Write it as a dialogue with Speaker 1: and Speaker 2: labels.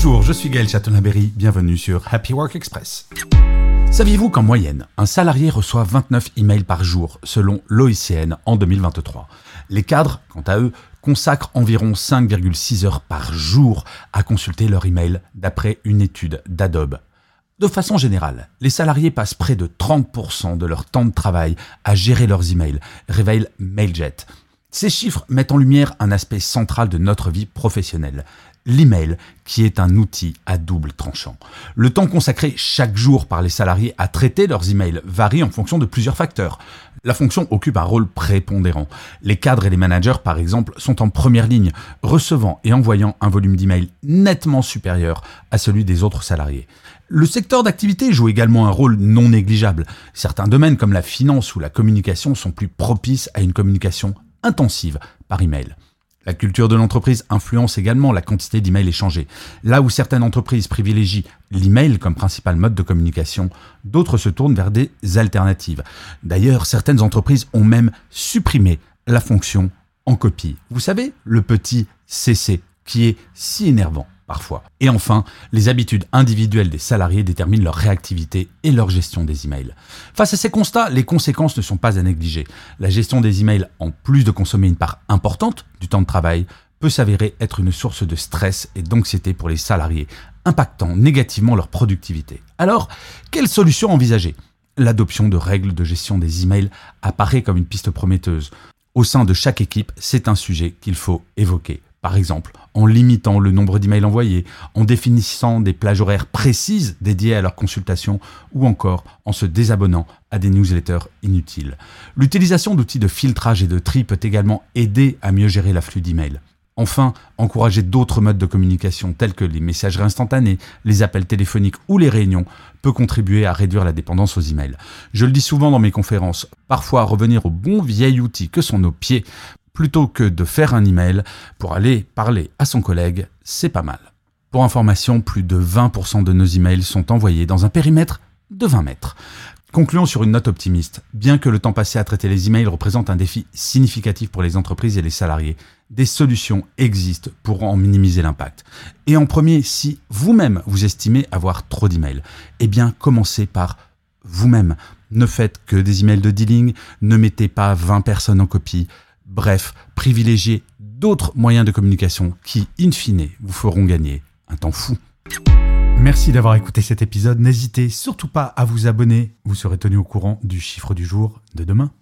Speaker 1: Bonjour, je suis Gaël Chatonaberry, bienvenue sur Happy Work Express. Saviez-vous qu'en moyenne, un salarié reçoit 29 emails par jour selon l'OICN en 2023 Les cadres, quant à eux, consacrent environ 5,6 heures par jour à consulter leur email d'après une étude d'Adobe. De façon générale, les salariés passent près de 30% de leur temps de travail à gérer leurs emails, révèle Mailjet. Ces chiffres mettent en lumière un aspect central de notre vie professionnelle, l'email, qui est un outil à double tranchant. Le temps consacré chaque jour par les salariés à traiter leurs emails varie en fonction de plusieurs facteurs. La fonction occupe un rôle prépondérant. Les cadres et les managers, par exemple, sont en première ligne, recevant et envoyant un volume d'emails nettement supérieur à celui des autres salariés. Le secteur d'activité joue également un rôle non négligeable. Certains domaines comme la finance ou la communication sont plus propices à une communication intensive par email. La culture de l'entreprise influence également la quantité d'emails échangés. Là où certaines entreprises privilégient l'email comme principal mode de communication, d'autres se tournent vers des alternatives. D'ailleurs, certaines entreprises ont même supprimé la fonction en copie. Vous savez, le petit CC qui est si énervant parfois. Et enfin, les habitudes individuelles des salariés déterminent leur réactivité et leur gestion des emails. Face à ces constats, les conséquences ne sont pas à négliger. La gestion des emails, en plus de consommer une part importante du temps de travail, peut s'avérer être une source de stress et d'anxiété pour les salariés, impactant négativement leur productivité. Alors, quelle solution envisager? L'adoption de règles de gestion des emails apparaît comme une piste prometteuse. Au sein de chaque équipe, c'est un sujet qu'il faut évoquer. Par exemple, en limitant le nombre d'emails envoyés, en définissant des plages horaires précises dédiées à leur consultation ou encore en se désabonnant à des newsletters inutiles. L'utilisation d'outils de filtrage et de tri peut également aider à mieux gérer l'afflux d'emails. Enfin, encourager d'autres modes de communication tels que les messageries instantanées, les appels téléphoniques ou les réunions peut contribuer à réduire la dépendance aux emails. Je le dis souvent dans mes conférences, parfois revenir au bon vieil outil que sont nos pieds plutôt que de faire un email pour aller parler à son collègue, c'est pas mal. Pour information, plus de 20% de nos emails sont envoyés dans un périmètre de 20 mètres. Concluons sur une note optimiste. Bien que le temps passé à traiter les emails représente un défi significatif pour les entreprises et les salariés, des solutions existent pour en minimiser l'impact. Et en premier, si vous-même vous estimez avoir trop d'emails, eh bien commencez par vous-même. Ne faites que des emails de dealing, ne mettez pas 20 personnes en copie, Bref, privilégiez d'autres moyens de communication qui, in fine, vous feront gagner un temps fou. Merci d'avoir écouté cet épisode. N'hésitez surtout pas à vous abonner. Vous serez tenu au courant du chiffre du jour de demain.